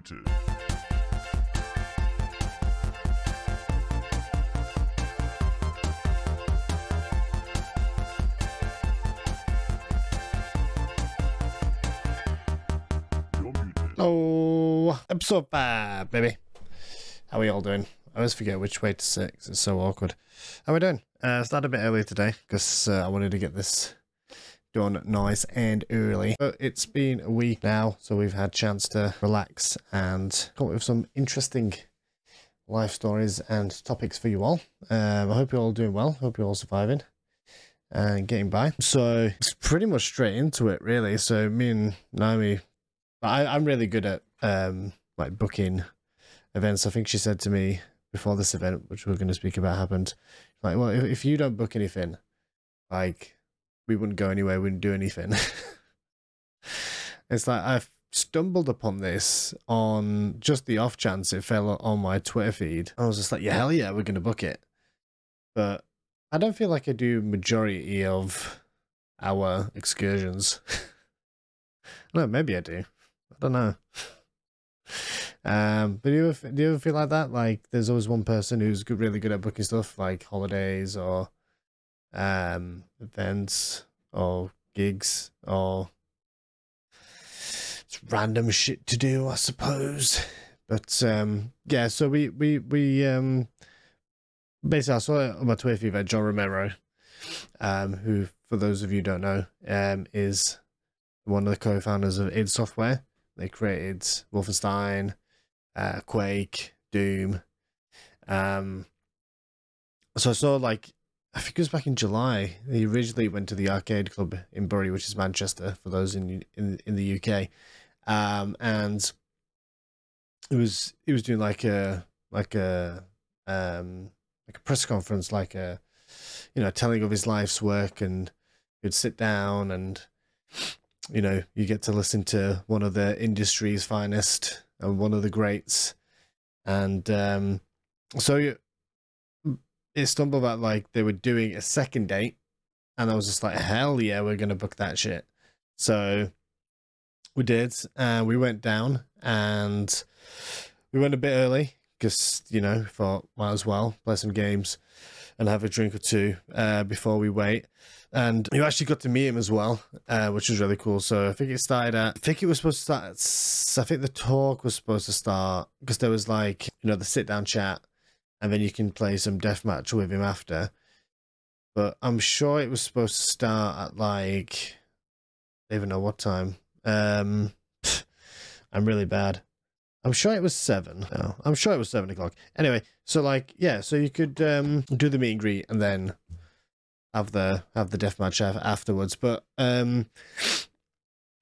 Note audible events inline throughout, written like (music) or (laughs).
muted. Muted. Oh, episode five, baby. How are we all doing? I always forget which way to sit 'cause it's so awkward. How are we doing? Uh, started a bit early today because uh, I wanted to get this done nice and early. But it's been a week now, so we've had chance to relax and come up with some interesting life stories and topics for you all. Um, I hope you're all doing well. Hope you're all surviving and getting by. So it's pretty much straight into it, really. So me and Naomi I, I'm really good at um like booking events. I think she said to me before this event, which we're going to speak about, happened. Like, well, if, if you don't book anything, like we wouldn't go anywhere, we wouldn't do anything. (laughs) it's like I've stumbled upon this on just the off chance it fell on my Twitter feed. I was just like, yeah, hell yeah, we're going to book it. But I don't feel like I do majority of our excursions. (laughs) no, maybe I do. I don't know. Um, but do you ever, do you ever feel like that? Like, there's always one person who's really good at booking stuff, like holidays or um events or gigs or it's random shit to do, I suppose. But um, yeah, so we we we um basically I saw it on my Twitter feed that John Romero, um, who for those of you don't know, um, is one of the co-founders of id Software. They created Wolfenstein, uh, Quake, Doom. Um, so I saw like I think it was back in July. He originally went to the arcade club in Bury, which is Manchester, for those in in in the UK. Um, and it was he was doing like a like a um like a press conference, like a you know telling of his life's work, and you'd sit down and you know you get to listen to one of the industry's finest and one of the greats, and um, so it stumbled about like they were doing a second date, and I was just like, hell yeah, we're gonna book that shit. So we did, and we went down, and we went a bit early because you know thought might as well play some games and have a drink or two uh, before we wait. And you actually got to meet him as well, uh, which was really cool. So I think it started at, I think it was supposed to start, at, I think the talk was supposed to start because there was like, you know, the sit down chat and then you can play some deathmatch with him after. But I'm sure it was supposed to start at like, I don't even know what time. Um, (laughs) I'm really bad. I'm sure it was seven. No, I'm sure it was seven o'clock. Anyway, so like, yeah, so you could um do the meet and greet and then have the have the deathmatch af- afterwards. But um,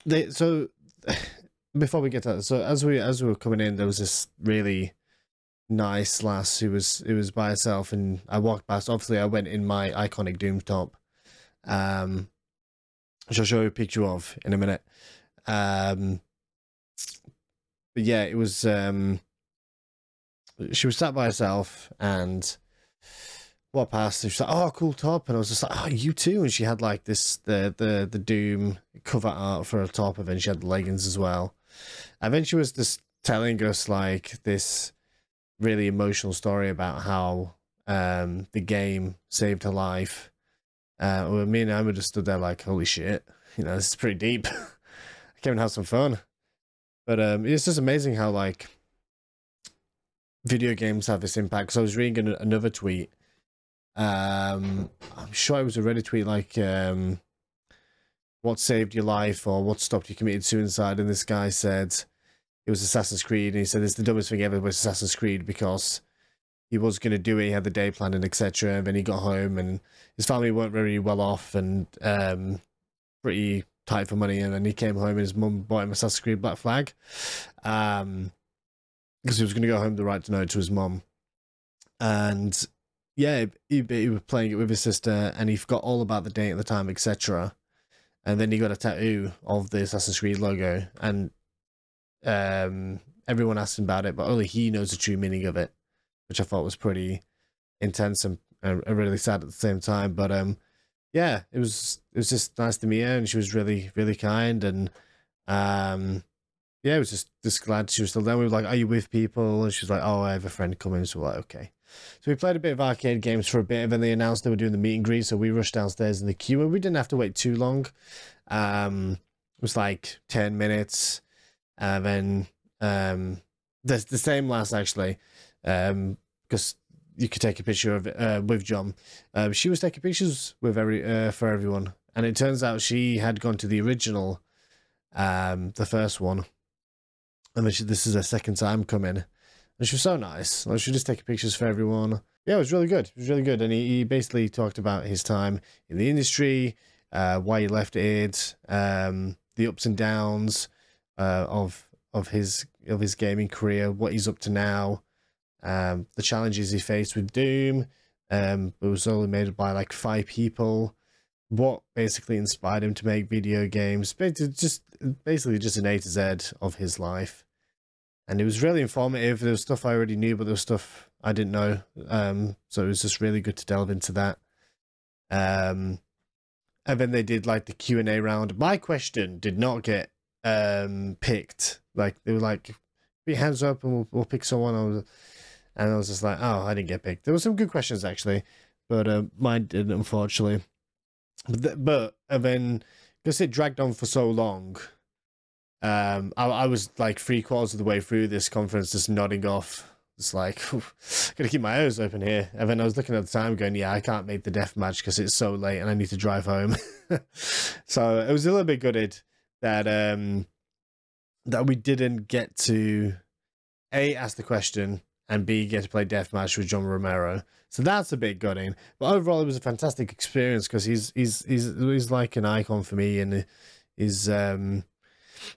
they so (sighs) before we get to that, so as we as we were coming in, there was this really nice lass who was who was by herself, and I walked past. Obviously, I went in my iconic Doom top, um, which I'll show you a picture of in a minute. Um, but yeah, it was um, she was sat by herself and what passed. She was like, "Oh, cool top," and I was just like, "Oh, you too." And she had like this the the the Doom cover art for a top, and then she had leggings as well. And then she was just telling us like this really emotional story about how um the game saved her life. Uh, well, me and Emma just stood there like, "Holy shit!" You know, this is pretty deep. (laughs) I came and have some fun, but um, it's just amazing how like video games have this impact. So I was reading an- another tweet um i'm sure it was a reddit tweet like um what saved your life or what stopped you committing suicide and this guy said it was assassin's creed and he said it's the dumbest thing ever was assassin's creed because he was going to do it he had the day planned and etc and then he got home and his family weren't very well off and um pretty tight for money and then he came home and his mum bought him assassin's creed black flag um because he was going to go home the right to know to his mum and yeah, he, he was playing it with his sister, and he forgot all about the date at the time, etc. And then he got a tattoo of the Assassin's Creed logo, and um, everyone asked him about it, but only he knows the true meaning of it, which I thought was pretty intense and, really sad at the same time. But um, yeah, it was it was just nice to meet her, and she was really really kind, and um, yeah, it was just just glad she was still there. We were like, "Are you with people?" And she was like, "Oh, I have a friend coming." So we're like, "Okay." So we played a bit of arcade games for a bit, and then they announced they were doing the meet and greet. So we rushed downstairs in the queue, and we didn't have to wait too long. Um, it was like ten minutes, and then um, the the same last actually, um, because you could take a picture of uh, with John. Um, she was taking pictures with every uh, for everyone, and it turns out she had gone to the original, um, the first one, and then she, this is her second time coming, and she was so nice. Like she just taking pictures for everyone. Yeah, it was really good. It was really good, and he, he basically talked about his time in the industry, uh, why he left it, um, the ups and downs uh, of of his of his gaming career, what he's up to now, um, the challenges he faced with Doom. Um, it was only made by like five people. What basically inspired him to make video games? Just basically just an A to Z of his life, and it was really informative. There was stuff I already knew, but there was stuff I didn't know. Um, so it was just really good to delve into that. Um, and then they did like the Q and A round. My question did not get um picked. Like they were like, "Put your hands up and we'll, we'll pick someone." I was, and I was just like, "Oh, I didn't get picked." There were some good questions actually, but uh, mine didn't, unfortunately. But th- but and then because it dragged on for so long, um, I, I was like three quarters of the way through this conference, just nodding off. It's like, (laughs) gotta keep my eyes open here. And then I was looking at the time, going, "Yeah, I can't make the death match because it's so late and I need to drive home." (laughs) so it was a little bit gutted that um that we didn't get to a ask the question and b get to play deathmatch with John Romero. So that's a bit gutting. But overall, it was a fantastic experience because he's he's he's he's like an icon for me and he's um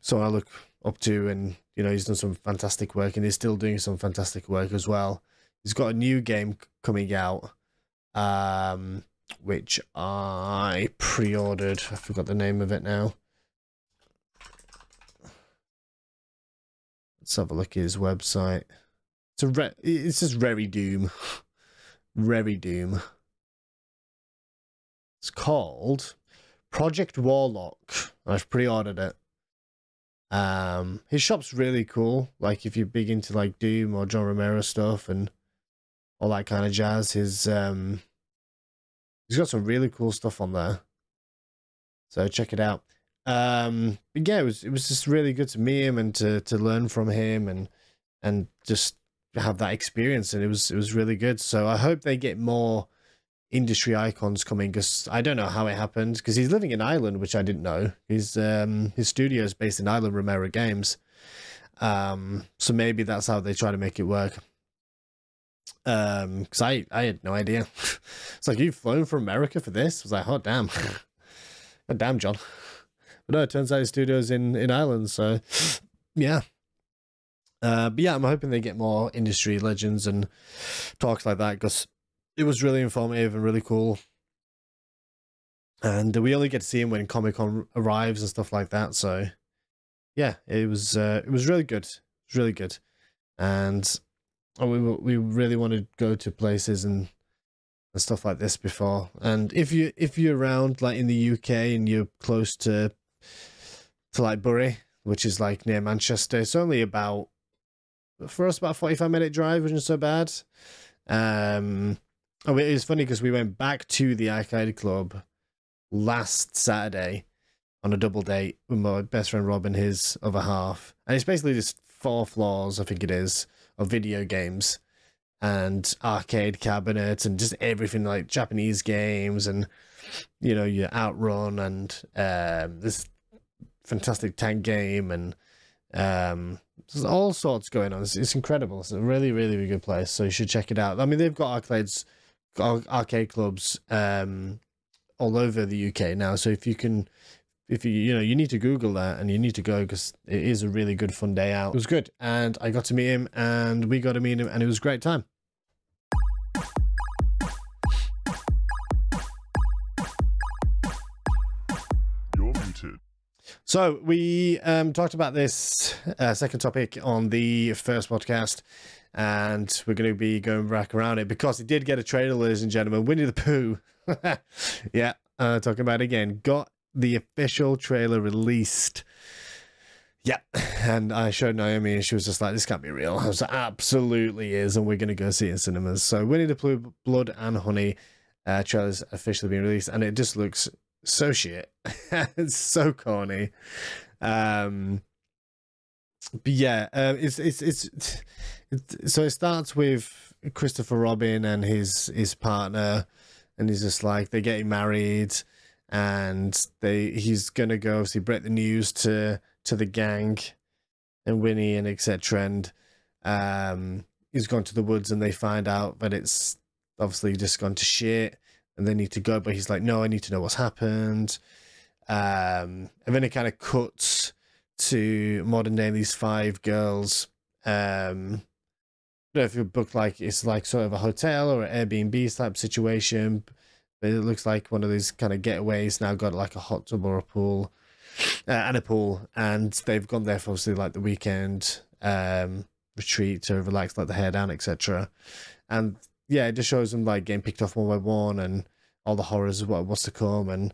so I look up to and you know he's done some fantastic work and he's still doing some fantastic work as well. He's got a new game coming out um which I pre-ordered. I forgot the name of it now. Let's have a look at his website. It's a re- it's just Rary Doom. (laughs) Rary Doom. It's called Project Warlock. I've pre-ordered it. Um, his shop's really cool. Like if you're big into like Doom or John Romero stuff and all that kind of jazz, his um, he's got some really cool stuff on there. So check it out um but yeah it was it was just really good to meet him and to to learn from him and and just have that experience and it was it was really good. So i hope they get more industry icons coming because i don't know how it happened because he's living in ireland which i didn't know. His um his studio is based in ireland romero games. Um so maybe that's how they try to make it work. Um because i i had no idea. (laughs) It's like you've flown from america for this? I was like oh damn. (laughs) Oh, damn john but no, it turns out his studio's in in Ireland. So yeah. Uh, but yeah, I'm hoping they get more industry legends and talks like that because it was really informative and really cool. And we only get to see him when Comic Con arrives and stuff like that. So yeah, it was uh, it was really good. It was really good, and oh, we we really want to go to places and and stuff like this before. And if you if you're around like in the UK and you're close to to like Bury, which is like near Manchester. It's only about for us about forty five minute drive, which isn't so bad. Um, oh, it is funny because we went back to the arcade club last Saturday on a double date with my best friend Rob and his other half, and it's basically just four floors, I think it is, of video games and arcade cabinets and just everything like Japanese games and you know your Outrun and um, this fantastic tank game and um, there's all sorts going on. It's, it's, incredible. It's a really, really, good place. So you should check it out. I mean, they've got arcades, arcade clubs um, all over the UK now. So if you can, if you you know, you need to Google that and you need to go because it is a really good fun day out. It was good, and I got to meet him, and we got to meet him, and it was a great time. So we um, talked about this uh, second topic on the first podcast, and we're going to be going back around it because it did get a trailer, ladies and gentlemen. Winnie the Pooh, (laughs) yeah, uh, talking about it again, got the official trailer released. Yeah, and I showed Naomi, and she was just like, "This can't be real." I was like, "Absolutely is," and we're gonna go see it in cinemas. So, Winnie the Pooh, Blood and Honey, uh, trailer's officially been released, and it just looks so shit. (laughs) it's so corny. Um, but yeah, um, it's, it's it's it's so it starts with Christopher Robin and his his partner, and he's just like they're getting married, and they he's gonna go obviously break the news to to the gang, and Winnie and etc. And um, he's gone to the woods, and they find out that it's obviously just gone to shit, and they need to go. But he's like, no, I need to know what's happened. Um, and then it kind of cuts to modern day. These five girls. Um, I don't know if you book like it's like sort of a hotel or an Airbnb type situation, but it looks like one of these kind of getaways now got like a hot tub or a pool, uh, and a pool, and they've gone there for obviously like the weekend um retreat to relax, let the hair down, etc. And yeah, it just shows them like getting picked off one by one and all the horrors of what what's to come, and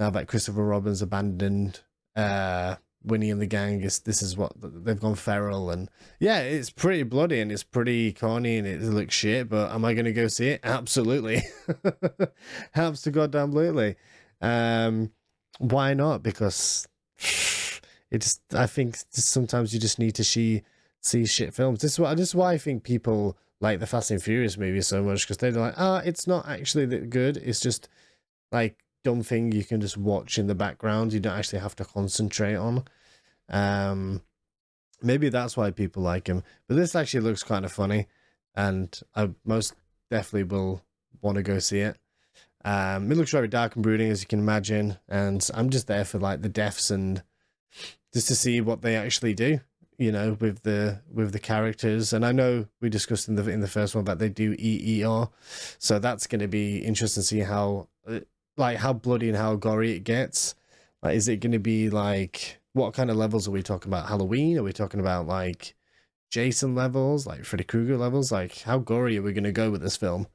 now that Christopher Robin's abandoned uh Winnie and the gang is this is what they've gone feral and yeah, it's pretty bloody and it's pretty corny and it looks shit. But am I going to go see it? Absolutely, (laughs) helps to goddamn absolutely. Um, why not? Because it just I think sometimes you just need to see see shit films. This is what this is why I think people like the Fast and Furious movies so much because they're like, ah, it's not actually that good. It's just like dumb thing you can just watch in the background. You don't actually have to concentrate on. Um, maybe that's why people like him. But this actually looks kind of funny, and I most definitely will want to go see it. Um, it looks very dark and brooding, as you can imagine, and I'm just there for like the deaths and just to see what they actually do. You know, with the with the characters, and I know we discussed in the in the first one that they do EER, so that's going to be interesting to see how uh, like how bloody and how gory it gets. Like, is it going to be like what kind of levels are we talking about? Halloween? Are we talking about like Jason levels, like Freddy Krueger levels? Like how gory are we going to go with this film?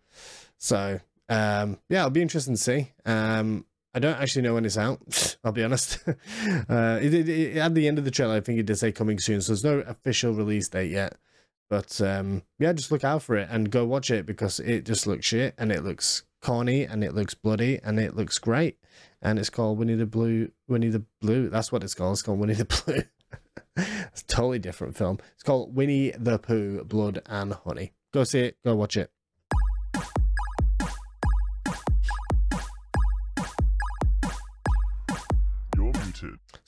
So um, yeah, it'll be interesting to see. Um, I don't actually know when it's out. (laughs) I'll be honest. (laughs) uh, it, it, it, at the end of the trailer, I think it did say coming soon, so there's no official release date yet. But um, yeah, just look out for it and go watch it because it just looks shit and it looks corny and it looks bloody and it looks great. And it's called Winnie the Blue. Winnie the Blue. That's what it's called. It's called Winnie the (laughs) Blue. it's a totally different film. It's called Winnie the Pooh, Blood and Honey. Go see it. Go watch it.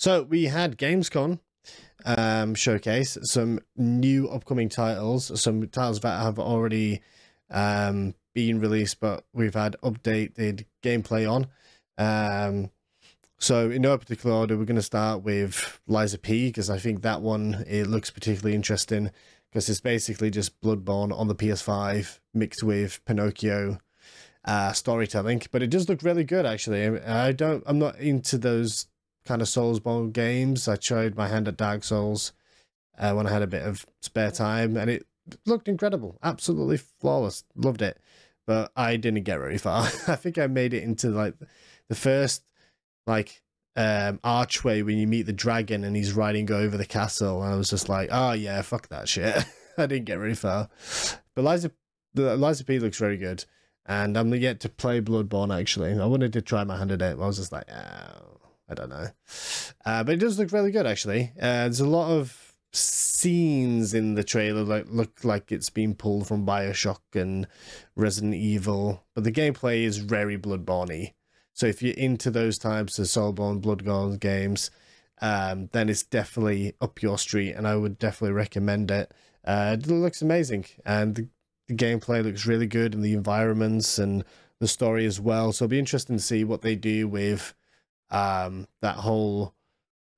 So we had Gamescom um, showcase some new upcoming titles, some titles that have already um, been released, but we've had updated gameplay on. Um, so in no particular order, we're going to start with of P because I think that one it looks particularly interesting because it's basically just Bloodborne on the PS5 mixed with Pinocchio uh, storytelling, but it does look really good actually. I don't, I'm not into those kind of Soulsborne games. I tried my hand at Dark Souls uh, when I had a bit of spare time, and it looked incredible, absolutely flawless. Loved it, but I didn't get very far. (laughs) I think I made it into like the first like um archway when you meet the dragon and he's riding over the castle, and I was just like, oh yeah, fuck that shit. (laughs) I didn't get very far, but Liza, Lies of P looks very good. And I'm yet to play Bloodborne. Actually, I wanted to try my hand at it. I was just like, oh, I don't know. Uh, but it does look really good, actually. Uh, there's a lot of scenes in the trailer that look like it's been pulled from Bioshock and Resident Evil, but the gameplay is very Bloodborne So if you're into those types of Soulsborne, Bloodborne games, um, then it's definitely up your street, and I would definitely recommend it. Uh, it looks amazing, and the, the gameplay looks really good, and the environments and the story as well. So it'll be interesting to see what they do with um, that whole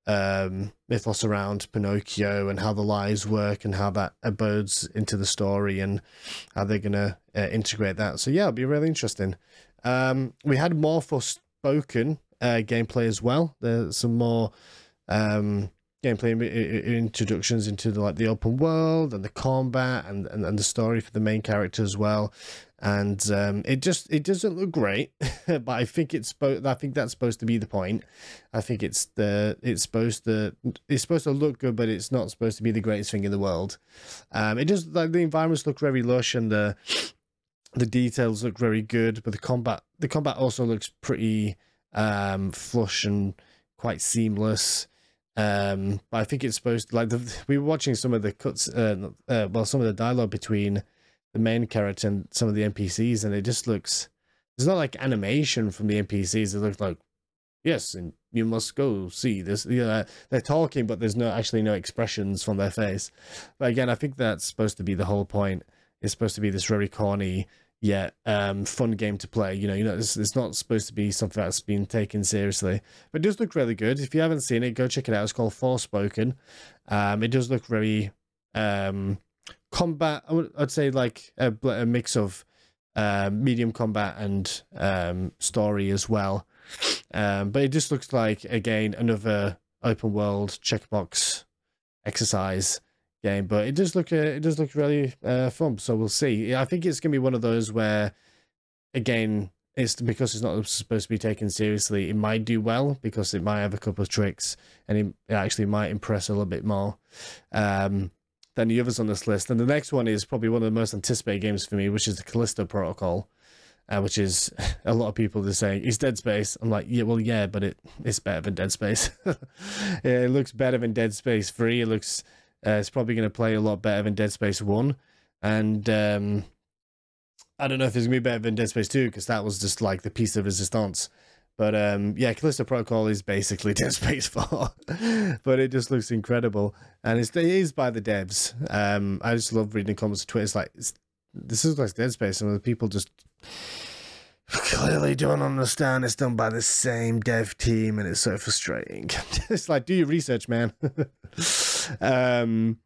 um, mythos around Pinocchio and how the lies work and how that abodes into the story and how they're going to uh, integrate that. So, yeah, it'll be really interesting. Um, we had more Forspoken uh, gameplay as well. There's some more um, gameplay introductions into the, like the open world and the combat and, and, and the story for the main character as well. And um, it just it doesn't look great, (laughs) but I think it's. I think that's supposed to be the point. I think it's the it's supposed to it's supposed to look good, but it's not supposed to be the greatest thing in the world. Um, it just like the environments look very lush and the the details look very good, but the combat the combat also looks pretty um, flush and quite seamless. Um, but I think it's supposed to like the, we were watching some of the cuts, uh, uh, well, some of the dialogue between the main character and some of the NPCs, and it just looks. It's not like animation from the NPCs. It looks like, yes, and you must go see this. You know, they're talking, but there's no actually no expressions from their face. But again, I think that's supposed to be the whole point. It's supposed to be this very corny yet um, fun game to play. You know, you know, it's, it's not supposed to be something that's been taken seriously, but it does look really good. If you haven't seen it, go check it out. It's called Forspoken. Um, it does look very um, combat. I would, I'd say like a, a mix of um, medium combat and um, story as well. Um, but it just looks like again another open world checkbox exercise game, but it does look uh, it does look really uh, fun. So we'll see. I think it's gonna be one of those where, again, it's because it's not supposed to be taken seriously. It might do well because it might have a couple of tricks, and it, actually might impress a little bit more um, than the others on this list. And the next one is probably one of the most anticipated games for me, which is the Callisto Protocol. Uh, which is (laughs) a lot of people are saying is Dead Space. I'm like, yeah, well, yeah, but it it's better than Dead Space. (laughs) It looks better than Dead Space Three. It looks uh, it's probably going to play a lot better than Dead Space One, and um, I don't know if it's going to be better than Dead Space Two because that was just like the piece of resistance. But um, yeah, Callisto Protocol is basically (laughs) Dead Space Four, but it just looks incredible, and it's, it is by the devs. Um, I just love reading the comments on Twitter. It's like it's, this is like Dead Space, and the people just clearly don't understand it's done by the same dev team and it's so frustrating (laughs) it's like do your research man (laughs) um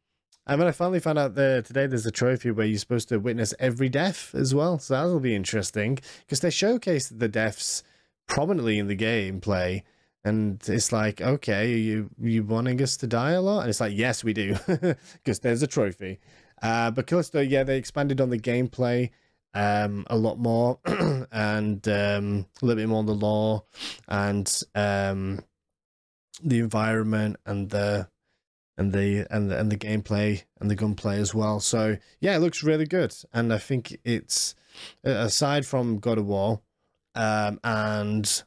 and when i finally found out that today there's a trophy where you're supposed to witness every death as well. So that'll be interesting because they showcase the deaths prominently in the gameplay and it's like okay you you wanting us to die a lot? And it's like yes we do (laughs) because there's a trophy. Uh but callisto yeah they expanded on the gameplay um a lot more (clears throat) and um a little bit more on the lore and um the environment and the and the and the, and the gameplay and the gunplay as well so yeah it looks really good and i think it's aside from god of war um and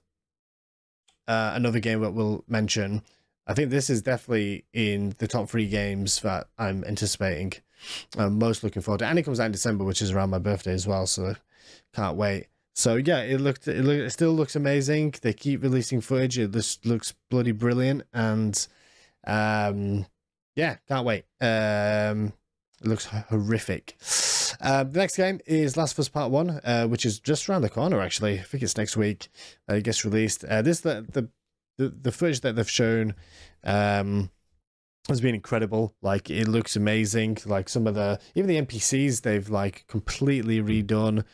uh, another game that we'll mention i think this is definitely in the top three games that i'm anticipating I'm most looking forward to. And it comes out in December, which is around my birthday as well, so can't wait. So yeah, it looked it, look, it still looks amazing. They keep releasing footage. It just looks bloody brilliant, and um, yeah, can't wait. Um, it looks horrific. Uh, the next game is Last of Us Part One, uh, which is just around the corner. Actually, I think it's next week. Uh, it gets released. Uh, this the the the, the footage that they've shown. Um, has been incredible. Like it looks amazing. Like some of the even the NPCs they've like completely redone,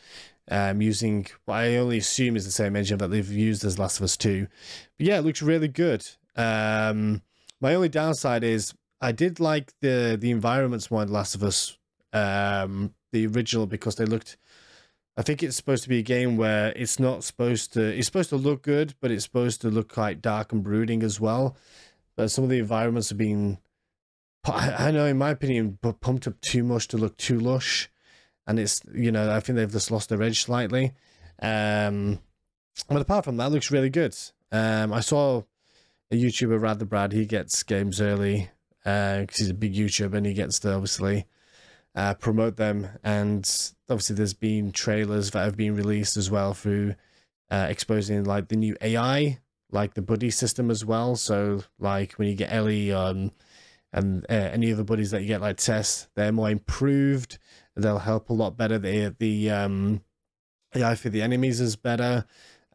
um, using what I only assume is the same engine that they've used as Last of Us Two. But yeah, it looks really good. Um, my only downside is I did like the the environments one, Last of Us, um, the original because they looked. I think it's supposed to be a game where it's not supposed to. It's supposed to look good, but it's supposed to look quite dark and brooding as well but some of the environments have been I know in my opinion pumped up too much to look too lush and it's you know I think they've just lost their edge slightly um but apart from that looks really good um I saw a YouTuber Rad the Brad he gets games early because he's a big YouTuber and he gets to obviously uh promote them and obviously there's been trailers that have been released as well through uh exposing like the new AI like the buddy system as well. So like when you get Ellie um, and uh, any other buddies that you get like Tess, they're more improved. They'll help a lot better. The the um AI for the enemies is better.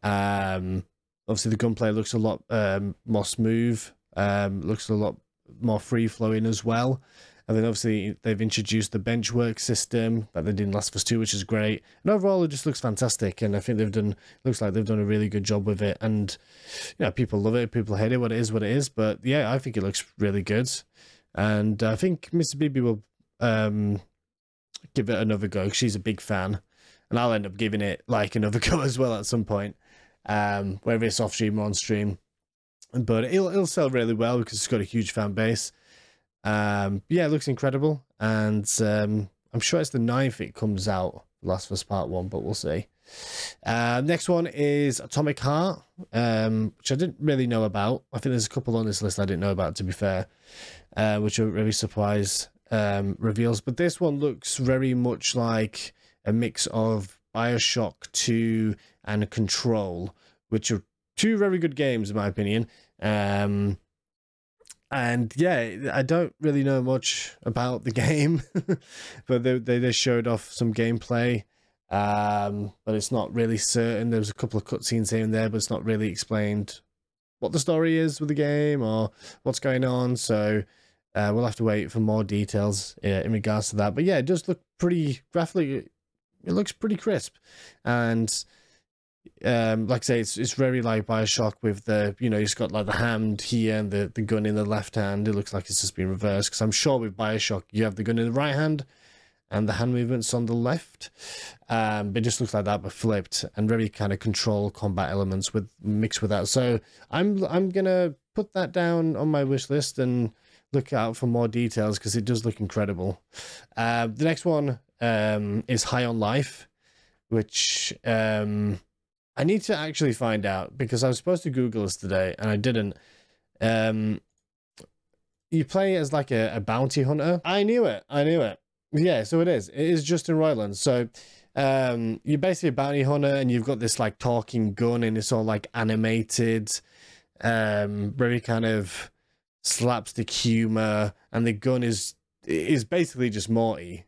Um, obviously the gunplay looks a lot um more smooth. Um, looks a lot more free flowing as well. And then obviously they've introduced the bench work system that they did in Last of Us 2, which is great. And overall, it just looks fantastic. And I think they've done, looks like they've done a really good job with it. And, you know, people love it, people hate it, what it is, what it is. But yeah, I think it looks really good. And I think Mr. Bibi will um, give it another go. She's a big fan. And I'll end up giving it like another (laughs) go as well at some point, um, whether it's off stream or on stream. But it'll, it'll sell really well because it's got a huge fan base. Um, yeah, it looks incredible, and um, I'm sure it's the 9th it comes out. Last of Us Part One, but we'll see. Uh, next one is Atomic Heart, um, which I didn't really know about. I think there's a couple on this list I didn't know about, to be fair, uh, which are really surprise um, reveals. But this one looks very much like a mix of Bioshock 2 and Control, which are two very good games, in my opinion. Um, and yeah, I don't really know much about the (laughs) game, but they, they showed off some gameplay. Um, but it's not really certain. There's a couple of cutscenes here and there, but it's not really explained what the story is with the game or what's going on. So uh, we'll have to wait for more details uh, in regards to that. But yeah, it does look pretty graphically. It looks pretty crisp, and um, like I say, it's it's very like Bioshock with the you know you've got like the hand here and the, the gun in the left hand. It looks like it's just been reversed because I'm sure with Bioshock you have the gun in the right hand and the hand movements on the left. Um, it just looks like that but flipped and very kind of control combat elements with mixed with that. So I'm I'm gonna put that down on my wish list and look out for more details because it does look incredible. Uh, the next one um, is High on Life, which um, I need to actually find out because I was supposed to Google this today and I didn't. Um, you play as like a, a bounty hunter. I knew it. I knew it. Yeah, so it is. It is Justin Roiland. So um, you're basically a bounty hunter and you've got this like talking gun and it's all like animated, um, very kind of slapstick humor, and the gun is is basically just Morty.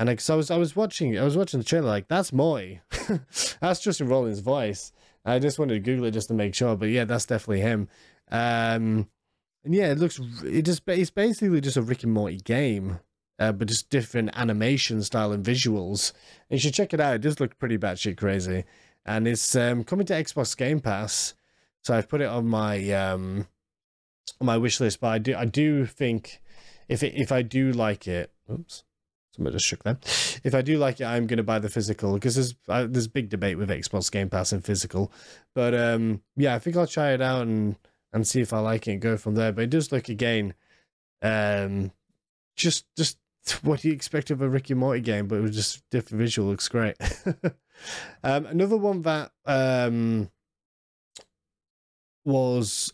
And like, so I was I was watching I was watching the trailer like that's Morty, (laughs) that's Justin Roiland's voice. I just wanted to Google it just to make sure, but yeah, that's definitely him. Um, and yeah, it looks it just it's basically just a Rick and Morty game, uh, but just different animation style and visuals. And you should check it out. It does look pretty batshit crazy, and it's um, coming to Xbox Game Pass. So I've put it on my um, on my wish list. But I do I do think if it, if I do like it, oops. Somebody just shook them. If I do like it, I'm going to buy the physical because there's uh, there's big debate with Xbox Game Pass and physical. But um, yeah, I think I'll try it out and and see if I like it and go from there. But it does look again, um, just just what you expect of a Rick and Morty game, but it was just different visual. Looks great. (laughs) um, another one that um was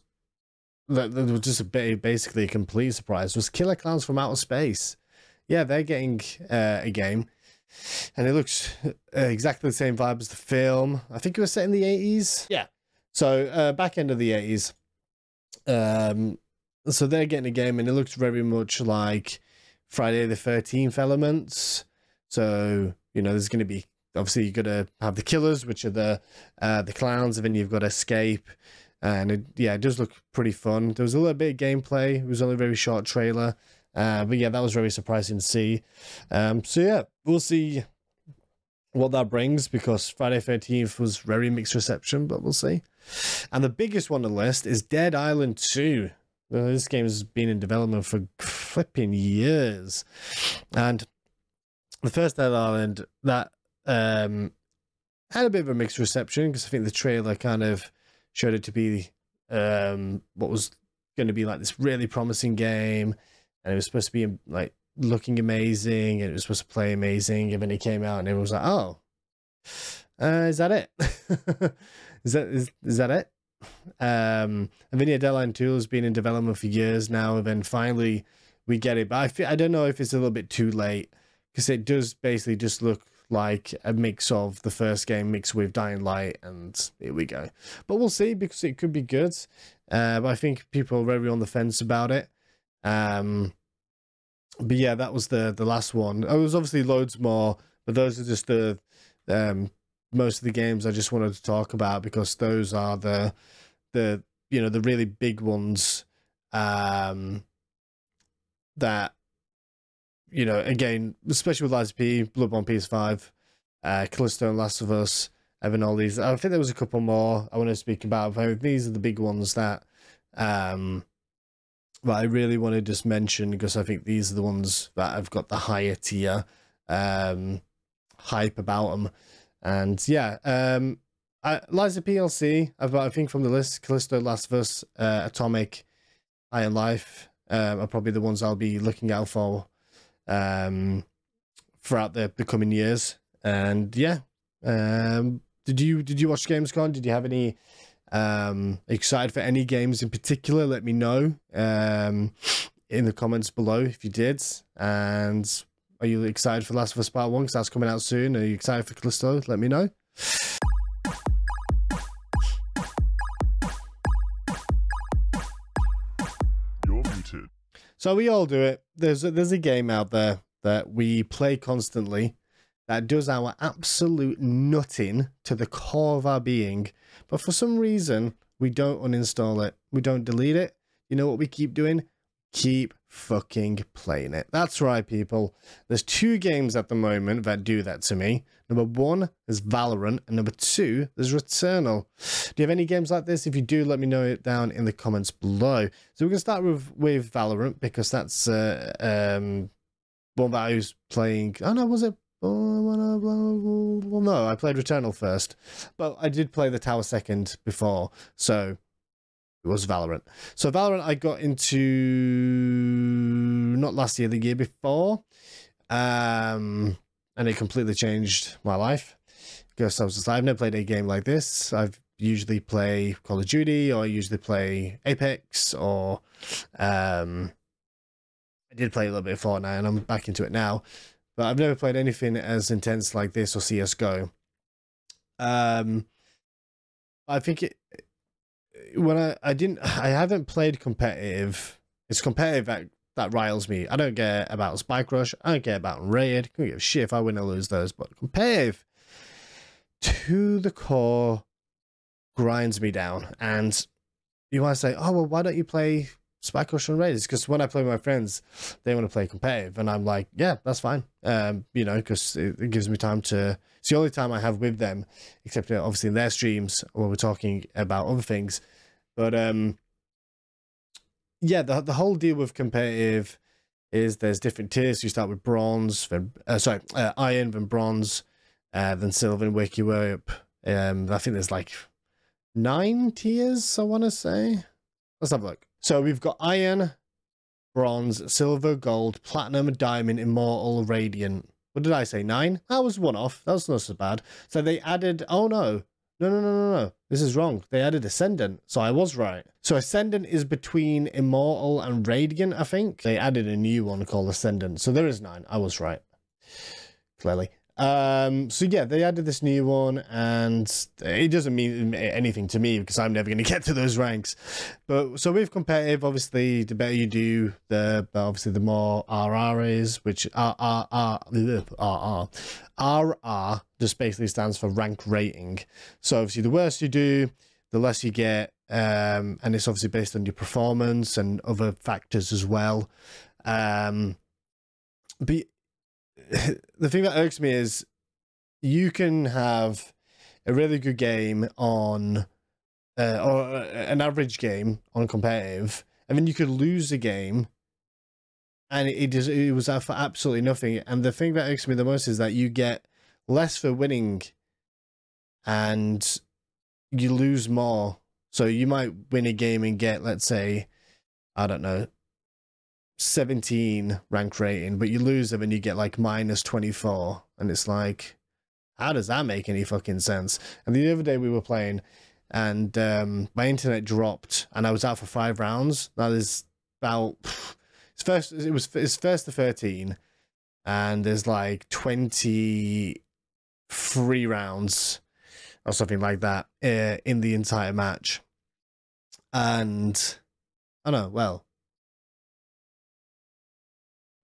that, that was just a basically a complete surprise was Killer Clowns from Outer Space yeah, they're getting uh, a game, and it looks uh, exactly the same vibe as the film. I think it was set in the eighties. Yeah. So uh, back end of the eighties. Um, so they're getting a game, and it looks very much like Friday the Thirteenth elements. So you know, there's going to be obviously you're going to have the killers, which are the uh, the clowns, and then you've got escape. And it, yeah, it does look pretty fun. There was a little bit of gameplay. It was only a very short trailer. Uh, but yeah, that was very surprising to see. Um, so yeah, we'll see what that brings because Friday 13th was very mixed reception, but we'll see. And the biggest one on the list is Dead Island 2. Well, this game has been in development for flipping years. And the first Dead Island, that um, had a bit of a mixed reception because I think the trailer kind of showed it to be um, what was going to be like this really promising game and it was supposed to be like looking amazing and it was supposed to play amazing and then it came out and everyone was like oh uh, is that it (laughs) is that is, is that it um and then yeah Dead Island 2 has been in development for years now and then finally we get it but i feel i don't know if it's a little bit too late because it does basically just look like a mix of the first game mixed with Dying Light, and here we go. But we'll see because it could be good. Uh, but I think people are very on the fence about it. Um, but yeah, that was the the last one. There was obviously loads more, but those are just the um, most of the games I just wanted to talk about because those are the the you know the really big ones um, that you know, again, especially with Lies P, Bloodborne PS5, uh, Callisto and Last of Us, having all these. I think there was a couple more I want to speak about. But these are the big ones that um that I really want to just mention because I think these are the ones that I've got the higher tier um hype about them. And yeah, um I, Liza PLC, I've I think from the list, Callisto, Last of Us, uh, Atomic, High on Life um, are probably the ones I'll be looking out for um, throughout the, the coming years. And yeah, um, did you did you watch Gamescom? Did you have any um, excited for any games in particular? Let me know um, in the comments below if you did. And are you excited for Last of Us Part One? Because that's coming out soon. Are you excited for Callisto? Let me know. You're muted. So we all do it. There's a, there's a game out there that we play constantly that does our absolute nutting to the core of our being, but for some reason we don't uninstall it. We don't delete it. You know what we keep doing? Keep fucking playing it. That's right, people. There's two games at the moment that do that to me. Number one is Valorant, and number two is Returnal. Do you have any games like this? If you do, let me know it down in the comments below. So we can start with with Valorant because that's uh, um one that I was playing. Oh no, was it? Well, no, I played Returnal first, but I did play the Tower second before, so it was Valorant. So Valorant, I got into not last year, the year before, um, and it completely changed my life because I was just I've never played a game like this. I've usually play Call of Duty or I usually play Apex or um, I did play a little bit of Fortnite and I'm back into it now. But I've never played anything as intense like this or CS:GO. Um, I think it when I I didn't I haven't played competitive. It's competitive that that riles me. I don't care about Spike Rush. I don't care about Raid. Couldn't give a shit if I win or lose those. But competitive to the core grinds me down. And you might say, oh well, why don't you play Spike and Raiders? Because when I play with my friends, they want to play competitive, and I'm like, yeah, that's fine. Um, you know, because it, it gives me time to. It's the only time I have with them, except uh, obviously in their streams when we're talking about other things. But um, yeah, the the whole deal with competitive is there's different tiers. You start with bronze, then uh, sorry, uh, iron, then bronze, uh, then silver, and work your way up. Um, I think there's like nine tiers. I want to say. Let's have a look. So we've got iron, bronze, silver, gold, platinum, diamond, immortal, radiant. What did I say? Nine? That was one off. That was not so bad. So they added. Oh no. No, no, no, no, no. This is wrong. They added Ascendant, so I was right. So Ascendant is between Immortal and Radiant, I think. They added a new one called Ascendant, so there is nine. I was right. Clearly. Um, so yeah, they added this new one, and it doesn't mean anything to me because I'm never going (laughs) to get to those ranks. But so with competitive, obviously, the better you do, the obviously the more RR is, which R R R R R RR just basically stands for rank rating. So obviously, the worse you do, the less you get, um, and it's obviously based on your performance and other factors as well. Um, but (laughs) the thing that irks me is you can have a really good game on uh, or uh, an average game on competitive and then you could lose a game and it it was for absolutely nothing. And the thing that irks me the most is that you get less for winning and you lose more. So you might win a game and get let's say i don't know 17 rank rating, but you lose them and you get like minus 24. And it's like, how does that make any fucking sense? And the other day we were playing and um, my internet dropped and I was out for five rounds. That is about, it's first, it was, it's first to 13 and there's like 23 rounds or something like that uh, in the entire match. And, I don't know, well,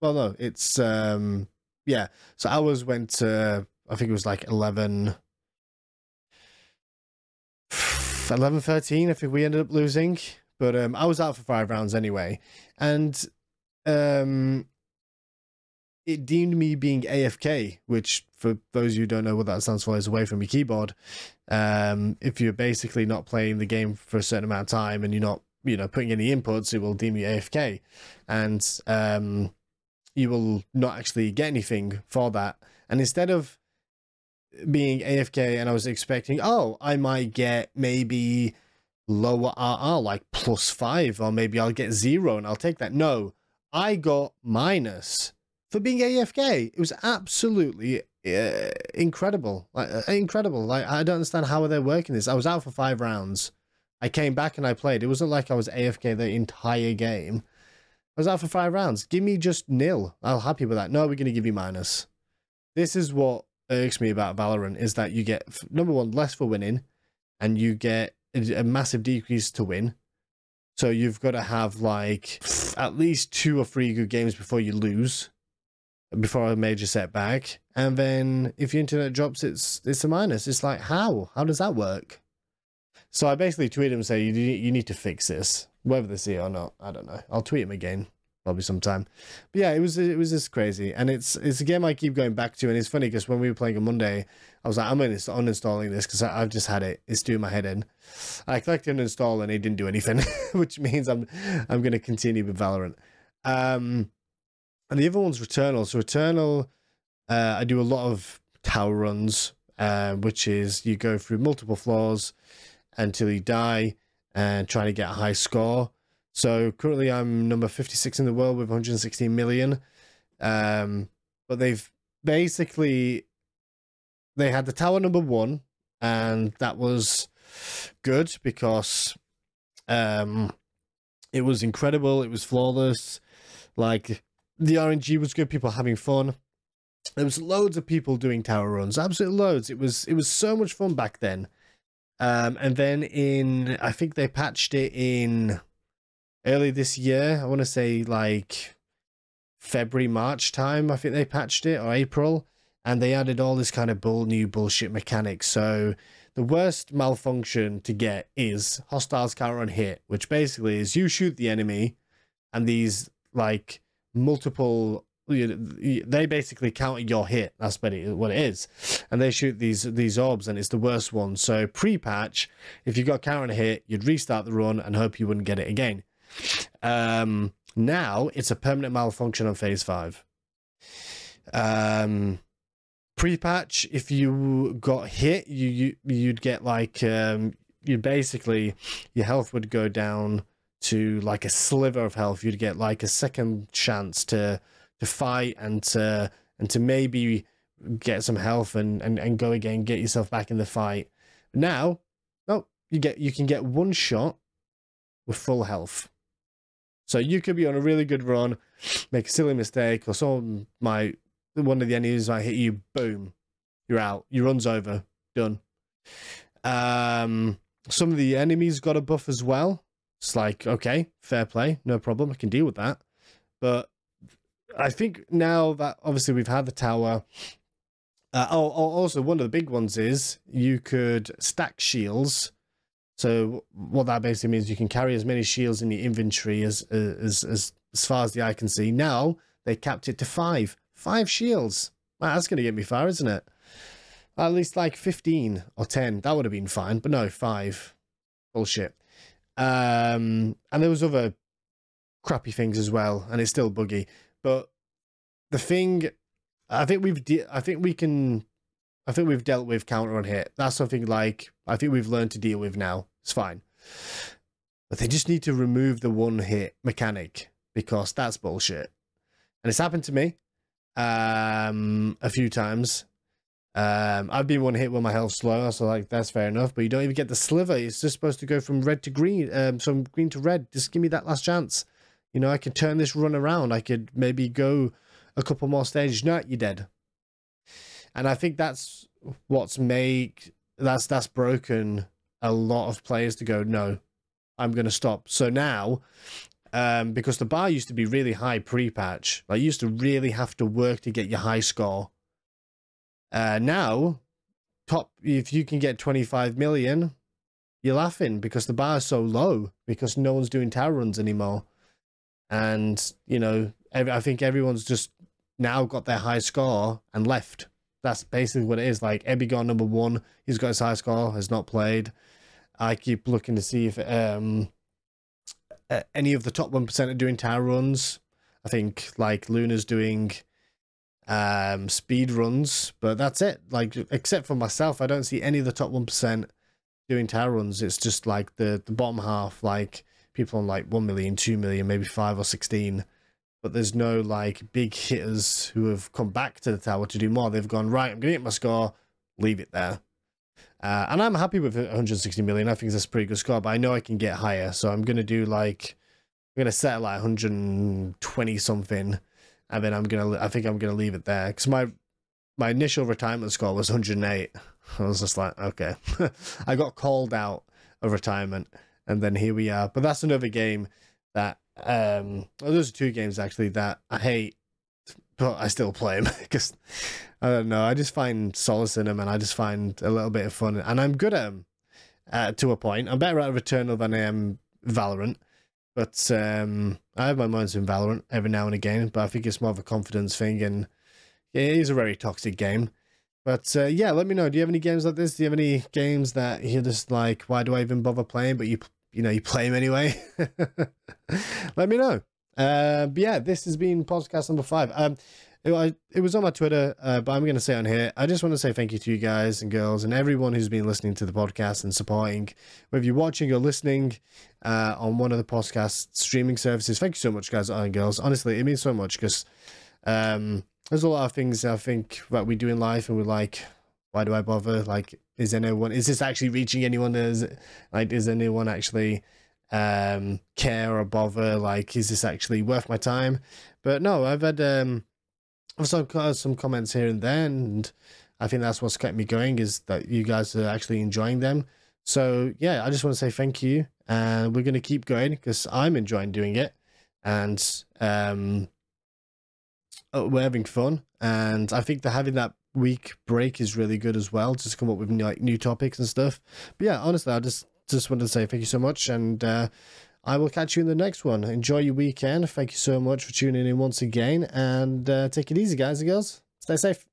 well, no, it's um, yeah. So ours went to I think it was like 11, (sighs) 11 13. I think we ended up losing, but um, I was out for five rounds anyway, and um, it deemed me being AFK, which for those who don't know what that stands for is away from your keyboard. Um, if you're basically not playing the game for a certain amount of time and you're not, you know, putting any inputs, it will deem you AFK, and um, you will not actually get anything for that. And instead of being AFK, and I was expecting, oh, I might get maybe lower RR, like plus five, or maybe I'll get zero and I'll take that. No, I got minus for being AFK. It was absolutely uh, incredible, like uh, incredible. Like I don't understand how they're working this. I was out for five rounds. I came back and I played. It wasn't like I was AFK the entire game. I was out for five rounds. Give me just nil. I'm happy with that. No, we're going to give you minus. This is what irks me about Valorant is that you get number one less for winning, and you get a massive decrease to win. So you've got to have like at least two or three good games before you lose, before a major setback. And then if your internet drops, it's it's a minus. It's like how how does that work? So I basically tweeted him and say you you need to fix this, whether they see it or not. I don't know. I'll tweet him again probably sometime. But yeah, it was it was just crazy, and it's it's a game I keep going back to, and it's funny because when we were playing on Monday, I was like, I'm gonna uninstalling this because I've just had it. It's doing my head in. I clicked uninstall and it didn't do anything, (laughs) which means I'm I'm gonna continue with Valorant. Um, and the other one's Returnal. So Returnal, uh, I do a lot of tower runs, uh, which is you go through multiple floors until you die and trying to get a high score. So currently I'm number 56 in the world with 116 million. Um, but they've basically they had the tower number one, and that was good because um it was incredible, it was flawless. Like the RNG was good, people having fun. There was loads of people doing tower runs, absolute loads. It was it was so much fun back then. Um, and then in I think they patched it in early this year. I want to say like February, March time. I think they patched it or April, and they added all this kind of bull new bullshit mechanics. So the worst malfunction to get is hostiles counter on hit, which basically is you shoot the enemy, and these like multiple they basically counter your hit. That's what it is, and they shoot these these orbs, and it's the worst one. So pre-patch, if you got counter hit, you'd restart the run and hope you wouldn't get it again. Um, now it's a permanent malfunction on phase five. Um, pre-patch, if you got hit, you, you you'd get like um, you basically your health would go down to like a sliver of health. You'd get like a second chance to to fight and to and to maybe get some health and and, and go again, get yourself back in the fight. Now, oh, you get you can get one shot with full health. So you could be on a really good run, make a silly mistake, or someone might, one of the enemies might hit you, boom, you're out. Your run's over, done. Um, some of the enemies got a buff as well. It's like, okay, fair play, no problem, I can deal with that. But I think now that obviously we've had the tower, uh, oh, also one of the big ones is you could stack shields so what that basically means, you can carry as many shields in your inventory as as as as far as the eye can see. Now they capped it to five, five shields. Wow, that's going to get me far, isn't it? At least like fifteen or ten. That would have been fine, but no, five. Bullshit. Um, and there was other crappy things as well, and it's still buggy. But the thing, I think we've, de- I think we can I think we've dealt with counter on hit. That's something like I think we've learned to deal with now. It's fine. But they just need to remove the one hit mechanic because that's bullshit. And it's happened to me um, a few times. Um, I've been one hit with my health slow, so like that's fair enough. But you don't even get the sliver. It's just supposed to go from red to green, um, from green to red. Just give me that last chance. You know, I could turn this run around. I could maybe go a couple more stages. No, you're dead and I think that's what's made that's that's broken a lot of players to go no, I'm to stop. So now, um, because the bar used to be really high pre-patch, like used to really have to work to get your high score. Uh, now, top if you can get 25 million, you're laughing because the bar is so low because no one's doing tower runs anymore, and you know I think everyone's just now got their high score and left. That's basically what it is. Like Ebigon number one, he's got his high score, has not played. I keep looking to see if um uh, any of the top one percent are doing tower runs. I think like Luna's doing um speed runs, but that's it. Like except for myself, I don't see any of the top one percent doing tower runs. It's just like the the bottom half, like people on like 1 million, 2 million, maybe 5 or 16. But there's no like big hitters who have come back to the tower to do more. They've gone, right, I'm going to get my score, leave it there. Uh, and I'm happy with 160 million. I think that's a pretty good score, but I know I can get higher. So I'm going to do like, I'm going to set like 120 something. And then I'm going to, I think I'm going to leave it there. Because my, my initial retirement score was 108. I was just like, okay. (laughs) I got called out of retirement and then here we are. But that's another game that um well, those are two games actually that I hate, but I still play them because (laughs) I don't know. I just find solace in them, and I just find a little bit of fun, and I'm good at them uh, to a point. I'm better at Returnal than I am Valorant. But um, I have my moments in Valorant every now and again, but I think it's more of a confidence thing, and it is a very toxic game. But uh, yeah, let me know. Do you have any games like this? Do you have any games that you're just like, why do I even bother playing? But you, you know, you play them anyway. (laughs) let me know. Uh, but yeah, this has been podcast number five. Um, it, it was on my Twitter, uh, but I'm going to say on here. I just want to say thank you to you guys and girls and everyone who's been listening to the podcast and supporting, whether you're watching or listening uh, on one of the podcast streaming services. Thank you so much, guys and girls. Honestly, it means so much because um, there's a lot of things I think that we do in life, and we're like, why do I bother? Like, is anyone? Is this actually reaching anyone? Is like, is anyone actually um care or bother? Like, is this actually worth my time? But no, I've had um, I've some some comments here and there, and I think that's what's kept me going is that you guys are actually enjoying them. So yeah, I just want to say thank you, and we're going to keep going because I'm enjoying doing it, and um, uh, we're having fun, and I think that having that week break is really good as well, just come up with like new topics and stuff. But yeah, honestly, I just just wanted to say thank you so much, and uh, I will catch you in the next one. Enjoy your weekend. Thank you so much for tuning in once again, and uh, take it easy, guys and girls. Stay safe.